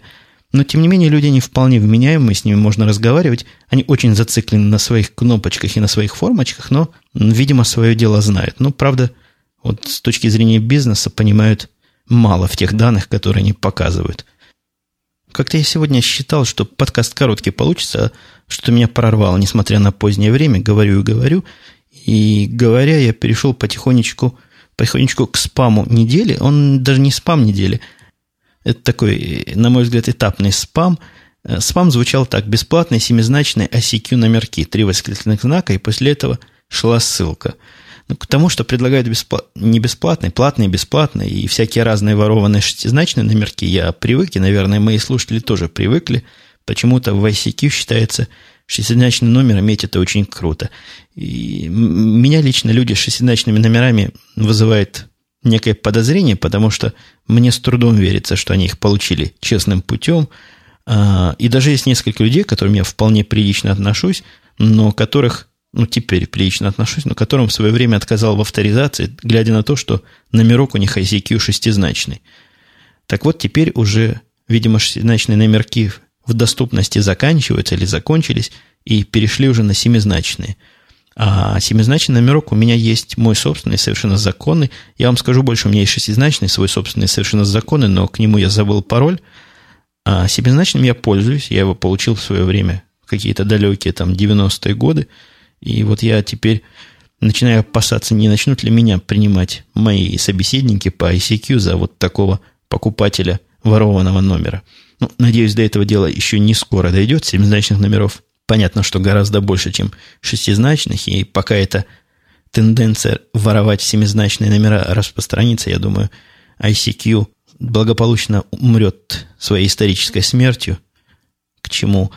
Но, тем не менее, люди не вполне вменяемые, с ними можно разговаривать. Они очень зациклены на своих кнопочках и на своих формочках, но, видимо, свое дело знают. Но, правда, вот с точки зрения бизнеса понимают мало в тех данных, которые они показывают – Как-то я сегодня считал, что подкаст короткий получится, что меня прорвало, несмотря на позднее время. Говорю и говорю. И говоря, я перешел потихонечку, потихонечку к спаму недели. Он даже не спам недели. Это такой, на мой взгляд, этапный спам. Э, спам звучал так. Бесплатные семизначные ICQ номерки. Три восклицательных знака. И после этого шла ссылка. Ну, к тому, что предлагают бесплат... не бесплатные, платные, бесплатные и всякие разные ворованные шестизначные номерки, я привык, и, наверное, мои слушатели тоже привыкли. Почему-то в ICQ считается шестизначный номер иметь это очень круто. И меня лично люди с шестизначными номерами вызывают некое подозрение, потому что мне с трудом верится, что они их получили честным путем. А, и даже есть несколько людей, к которым я вполне прилично отношусь, но которых ну, теперь прилично отношусь, но которым в свое время отказал в авторизации, глядя на то, что номерок у них ICQ шестизначный. Так вот, теперь уже, видимо, шестизначные номерки в доступности заканчиваются или закончились, и перешли уже на семизначные. А семизначный номерок у меня есть мой собственный, совершенно законный. Я вам скажу больше, у меня есть шестизначный, свой собственный, совершенно законный, но к нему я забыл пароль. А семизначным я пользуюсь, я его получил в свое время, какие-то далекие там 90-е годы – и вот я теперь начинаю опасаться, не начнут ли меня принимать мои собеседники по ICQ за вот такого покупателя ворованного номера. Ну, надеюсь, до этого дела еще не скоро дойдет. Семизначных номеров понятно, что гораздо больше, чем шестизначных. И пока эта тенденция воровать семизначные номера распространится, я думаю, ICQ благополучно умрет своей исторической смертью, к чему,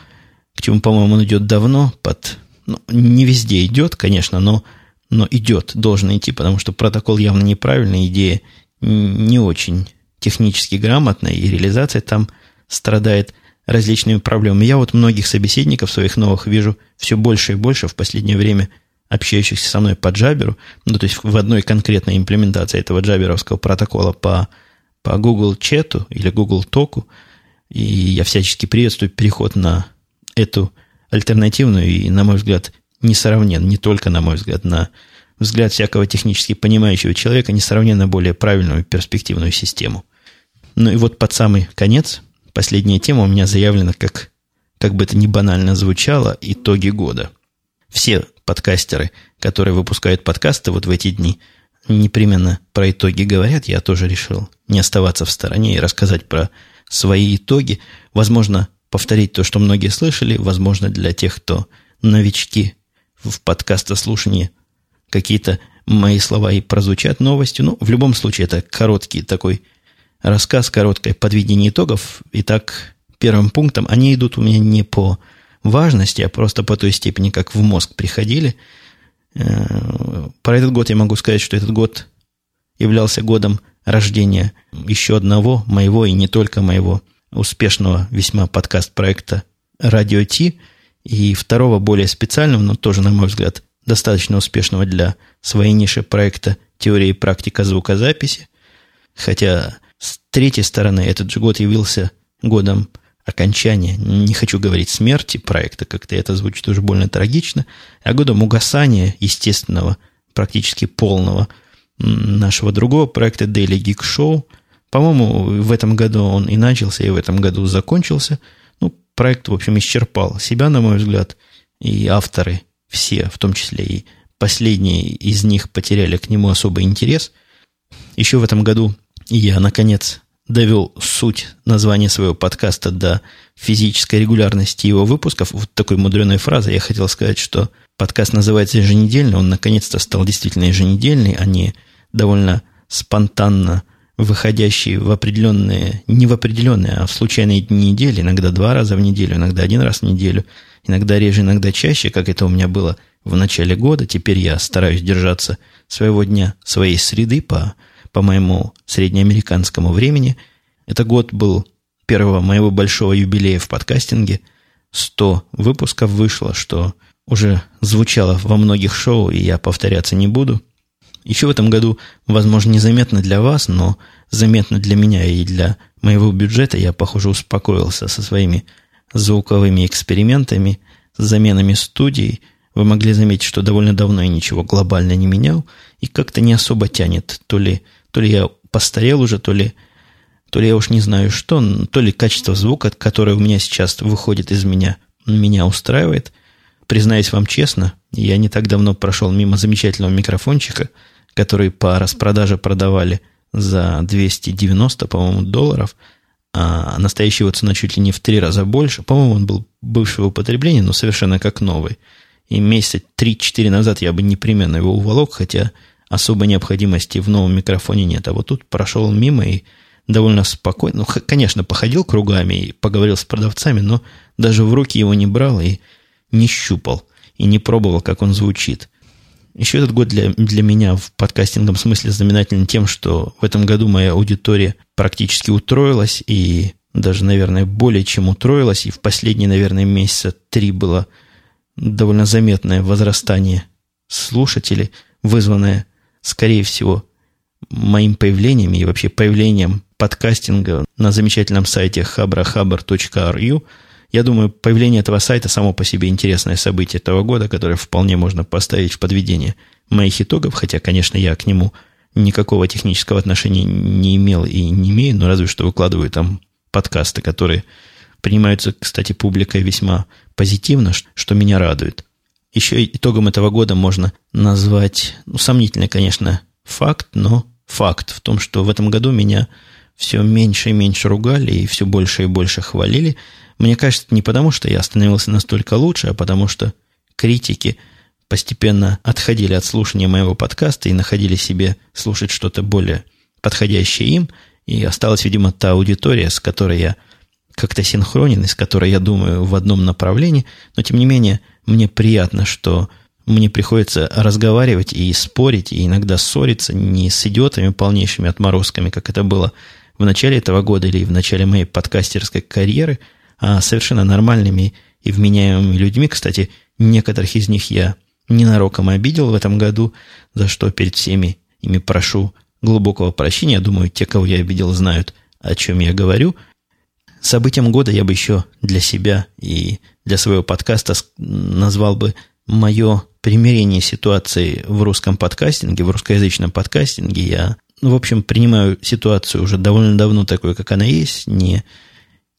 к чему по-моему, он идет давно под ну, не везде идет, конечно, но, но идет, должен идти, потому что протокол явно неправильный, идея не очень технически грамотная, и реализация там страдает различными проблемами. Я вот многих собеседников своих новых вижу все больше и больше в последнее время общающихся со мной по джаберу, ну, то есть в одной конкретной имплементации этого джаберовского протокола по, по Google Chat или Google Talk, и я всячески приветствую переход на эту альтернативную и, на мой взгляд, несравненно, не только на мой взгляд, на взгляд всякого технически понимающего человека, несравненно более правильную перспективную систему. Ну и вот под самый конец, последняя тема у меня заявлена как, как бы это ни банально звучало, итоги года. Все подкастеры, которые выпускают подкасты вот в эти дни, непременно про итоги говорят. Я тоже решил не оставаться в стороне и рассказать про свои итоги. Возможно, повторить то, что многие слышали, возможно, для тех, кто новички в подкастослушании, какие-то мои слова и прозвучат новостью. Ну, в любом случае, это короткий такой рассказ, короткое подведение итогов. Итак, первым пунктом, они идут у меня не по важности, а просто по той степени, как в мозг приходили. Э, про этот год я могу сказать, что этот год являлся годом рождения еще одного моего и не только моего успешного весьма подкаст-проекта «Радио Ти» и второго, более специального, но тоже, на мой взгляд, достаточно успешного для своей ниши проекта «Теория и практика звукозаписи». Хотя, с третьей стороны, этот же год явился годом окончания, не хочу говорить смерти проекта, как-то это звучит уже больно трагично, а годом угасания естественного, практически полного нашего другого проекта Daily Geek Show – по-моему, в этом году он и начался, и в этом году закончился. Ну, проект, в общем, исчерпал себя, на мой взгляд, и авторы все, в том числе и последние из них потеряли к нему особый интерес. Еще в этом году я, наконец, довел суть названия своего подкаста до физической регулярности его выпусков. Вот такой мудреной фразой я хотел сказать, что подкаст называется еженедельно, он наконец-то стал действительно еженедельный, а не довольно спонтанно выходящие в определенные, не в определенные, а в случайные дни недели, иногда два раза в неделю, иногда один раз в неделю, иногда реже, иногда чаще, как это у меня было в начале года. Теперь я стараюсь держаться своего дня, своей среды по, по моему среднеамериканскому времени. Это год был первого моего большого юбилея в подкастинге. 100 выпусков вышло, что уже звучало во многих шоу, и я повторяться не буду. Еще в этом году, возможно, незаметно для вас, но заметно для меня и для моего бюджета я, похоже, успокоился со своими звуковыми экспериментами, с заменами студий. Вы могли заметить, что довольно давно я ничего глобально не менял, и как-то не особо тянет. То ли, то ли я постарел уже, то ли То ли я уж не знаю что, то ли качество звука, которое у меня сейчас выходит из меня, меня устраивает. Признаюсь вам честно, я не так давно прошел мимо замечательного микрофончика, который по распродаже продавали за 290, по-моему, долларов, а настоящая цена чуть ли не в три раза больше. По-моему, он был бывшего употребления, но совершенно как новый. И месяца 3-4 назад я бы непременно его уволок, хотя особой необходимости в новом микрофоне нет. А вот тут прошел мимо и довольно спокойно. Ну, конечно, походил кругами и поговорил с продавцами, но даже в руки его не брал и не щупал, и не пробовал, как он звучит. Еще этот год для, для меня в подкастингом смысле знаменателен тем, что в этом году моя аудитория практически утроилась, и даже, наверное, более чем утроилась, и в последние, наверное, месяца три было довольно заметное возрастание слушателей, вызванное, скорее всего, моим появлением и вообще появлением подкастинга на замечательном сайте habrahaber.ru. Я думаю, появление этого сайта само по себе интересное событие этого года, которое вполне можно поставить в подведение моих итогов, хотя, конечно, я к нему никакого технического отношения не имел и не имею, но разве что выкладываю там подкасты, которые принимаются, кстати, публикой весьма позитивно, что меня радует. Еще итогом этого года можно назвать, ну, сомнительный, конечно, факт, но факт в том, что в этом году меня все меньше и меньше ругали и все больше и больше хвалили. Мне кажется, не потому, что я становился настолько лучше, а потому что критики постепенно отходили от слушания моего подкаста и находили себе слушать что-то более подходящее им, и осталась, видимо, та аудитория, с которой я как-то синхронен, и с которой я думаю в одном направлении, но тем не менее мне приятно, что мне приходится разговаривать и спорить, и иногда ссориться не с идиотами полнейшими отморозками, как это было в начале этого года или в начале моей подкастерской карьеры, а совершенно нормальными и вменяемыми людьми. Кстати, некоторых из них я ненароком обидел в этом году, за что перед всеми ими прошу глубокого прощения. Думаю, те, кого я обидел, знают, о чем я говорю. Событием года я бы еще для себя и для своего подкаста назвал бы мое примирение ситуации в русском подкастинге, в русскоязычном подкастинге. Я ну, в общем, принимаю ситуацию уже довольно давно такой, как она есть, не,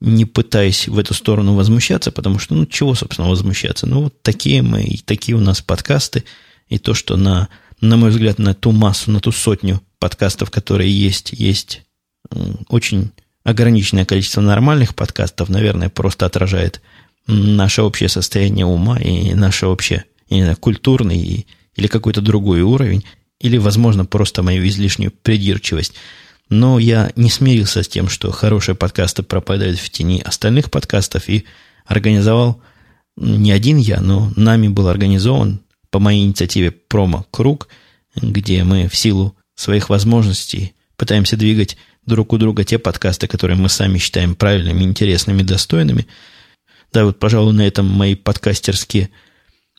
не пытаясь в эту сторону возмущаться, потому что, ну, чего, собственно, возмущаться? Ну, вот такие мы, и такие у нас подкасты, и то, что на, на мой взгляд, на ту массу, на ту сотню подкастов, которые есть, есть очень ограниченное количество нормальных подкастов, наверное, просто отражает наше общее состояние ума и наше общее, я не знаю, культурный или какой-то другой уровень или, возможно, просто мою излишнюю придирчивость. Но я не смирился с тем, что хорошие подкасты пропадают в тени остальных подкастов и организовал не один я, но нами был организован по моей инициативе промо-круг, где мы в силу своих возможностей пытаемся двигать друг у друга те подкасты, которые мы сами считаем правильными, интересными, достойными. Да, вот, пожалуй, на этом мои подкастерские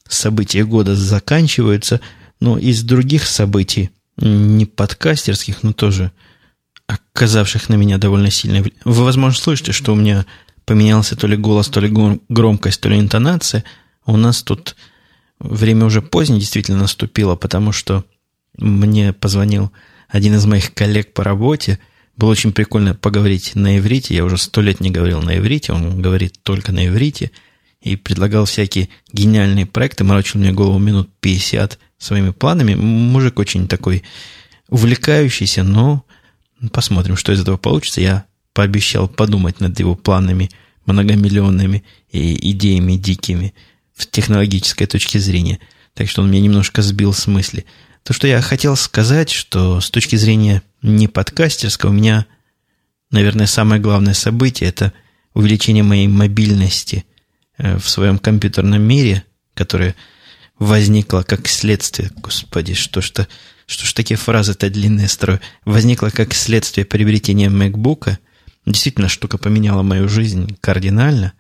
события года заканчиваются – но из других событий, не подкастерских, но тоже оказавших на меня довольно сильное Вы, возможно, слышите, что у меня поменялся то ли голос, то ли громкость, то ли интонация. У нас тут время уже позднее действительно наступило, потому что мне позвонил один из моих коллег по работе. Было очень прикольно поговорить на иврите. Я уже сто лет не говорил на иврите, он говорит только на иврите. И предлагал всякие гениальные проекты, морочил мне голову минут 50 своими планами. Мужик очень такой увлекающийся, но посмотрим, что из этого получится. Я пообещал подумать над его планами многомиллионными и идеями дикими в технологической точке зрения. Так что он меня немножко сбил с мысли. То, что я хотел сказать, что с точки зрения не подкастерского, у меня, наверное, самое главное событие – это увеличение моей мобильности э, в своем компьютерном мире, которое – возникла как следствие, господи, что ж, -то, что ж такие фразы-то длинные строю, возникла как следствие приобретения MacBook. Действительно, штука поменяла мою жизнь кардинально.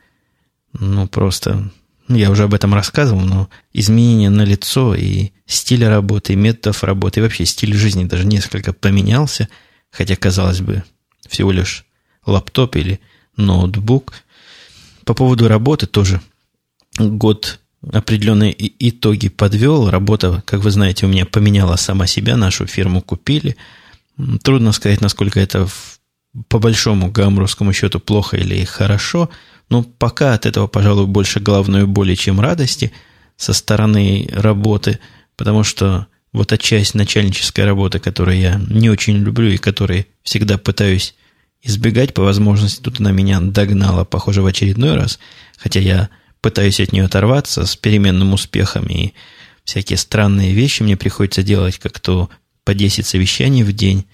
Ну, просто, ну, я уже об этом рассказывал, но изменения на лицо и стиль работы, и методов работы, и вообще стиль жизни даже несколько поменялся, хотя, казалось бы, всего лишь лаптоп или ноутбук. По поводу работы тоже год определенные итоги подвел. Работа, как вы знаете, у меня поменяла сама себя, нашу фирму купили. Трудно сказать, насколько это по большому гамбургскому счету плохо или хорошо, но пока от этого, пожалуй, больше головной боли, чем радости со стороны работы, потому что вот та часть начальнической работы, которую я не очень люблю и которой всегда пытаюсь избегать по возможности, тут она меня догнала, похоже, в очередной раз, хотя я пытаюсь от нее оторваться с переменным успехом, и всякие странные вещи мне приходится делать, как то по 10 совещаний в день,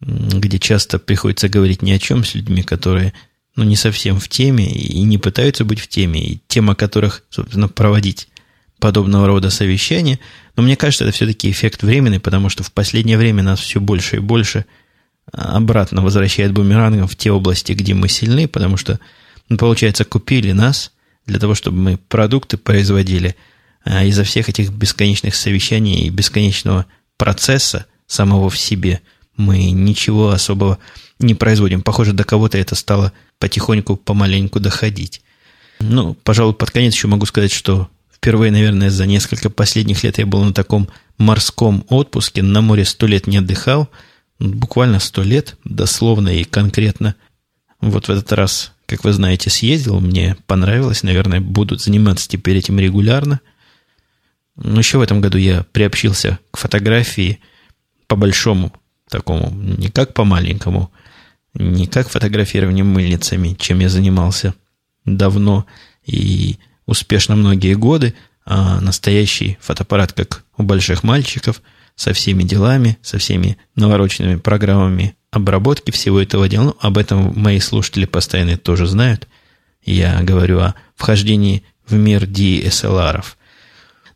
где часто приходится говорить ни о чем с людьми, которые ну, не совсем в теме и не пытаются быть в теме, и тема которых, собственно, проводить подобного рода совещания. Но мне кажется, это все-таки эффект временный, потому что в последнее время нас все больше и больше а, обратно возвращает бумерангом в те области, где мы сильны, потому что, ну, получается, купили нас для того, чтобы мы продукты производили, а из-за всех этих бесконечных совещаний и бесконечного процесса самого в себе – мы ничего особого не производим. Похоже, до кого-то это стало потихоньку, помаленьку доходить. Ну, пожалуй, под конец еще могу сказать, что впервые, наверное, за несколько последних лет я был на таком морском отпуске, на море сто лет не отдыхал, буквально сто лет, дословно и конкретно. Вот в этот раз, как вы знаете, съездил, мне понравилось, наверное, буду заниматься теперь этим регулярно. Но еще в этом году я приобщился к фотографии по большому такому, не как по маленькому, не как фотографированием мыльницами, чем я занимался давно и успешно многие годы, а настоящий фотоаппарат, как у больших мальчиков, со всеми делами, со всеми навороченными программами обработки всего этого дела. Ну, об этом мои слушатели постоянно тоже знают. Я говорю о вхождении в мир DSLR.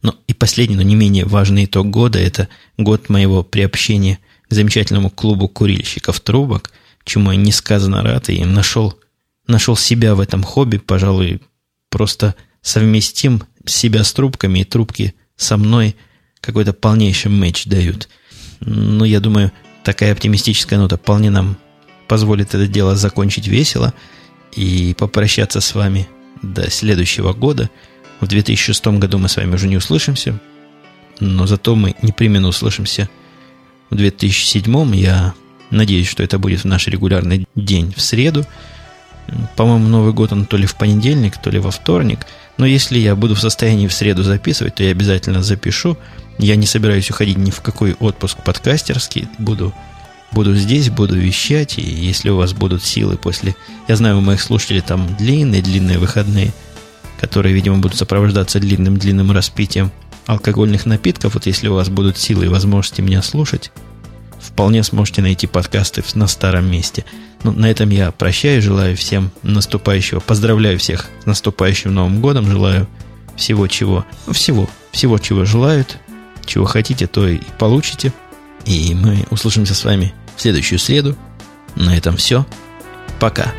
Ну и последний, но не менее важный итог года – это год моего приобщения – замечательному клубу курильщиков трубок, чему я несказанно рад, и нашел, нашел себя в этом хобби, пожалуй, просто совместим себя с трубками, и трубки со мной какой-то полнейший матч дают. Ну, я думаю, такая оптимистическая нота вполне нам позволит это дело закончить весело и попрощаться с вами до следующего года. В 2006 году мы с вами уже не услышимся, но зато мы непременно услышимся – в 2007. Я надеюсь, что это будет в наш регулярный день в среду. По-моему, Новый год он то ли в понедельник, то ли во вторник. Но если я буду в состоянии в среду записывать, то я обязательно запишу. Я не собираюсь уходить ни в какой отпуск подкастерский. Буду, буду здесь, буду вещать. И если у вас будут силы после... Я знаю, у моих слушателей там длинные-длинные выходные, которые, видимо, будут сопровождаться длинным-длинным распитием алкогольных напитков, вот если у вас будут силы и возможности меня слушать, вполне сможете найти подкасты на старом месте. Ну, на этом я прощаюсь, желаю всем наступающего, поздравляю всех с наступающим Новым Годом, желаю всего чего, ну, всего, всего чего желают, чего хотите, то и получите. И мы услышимся с вами в следующую среду. На этом все. Пока.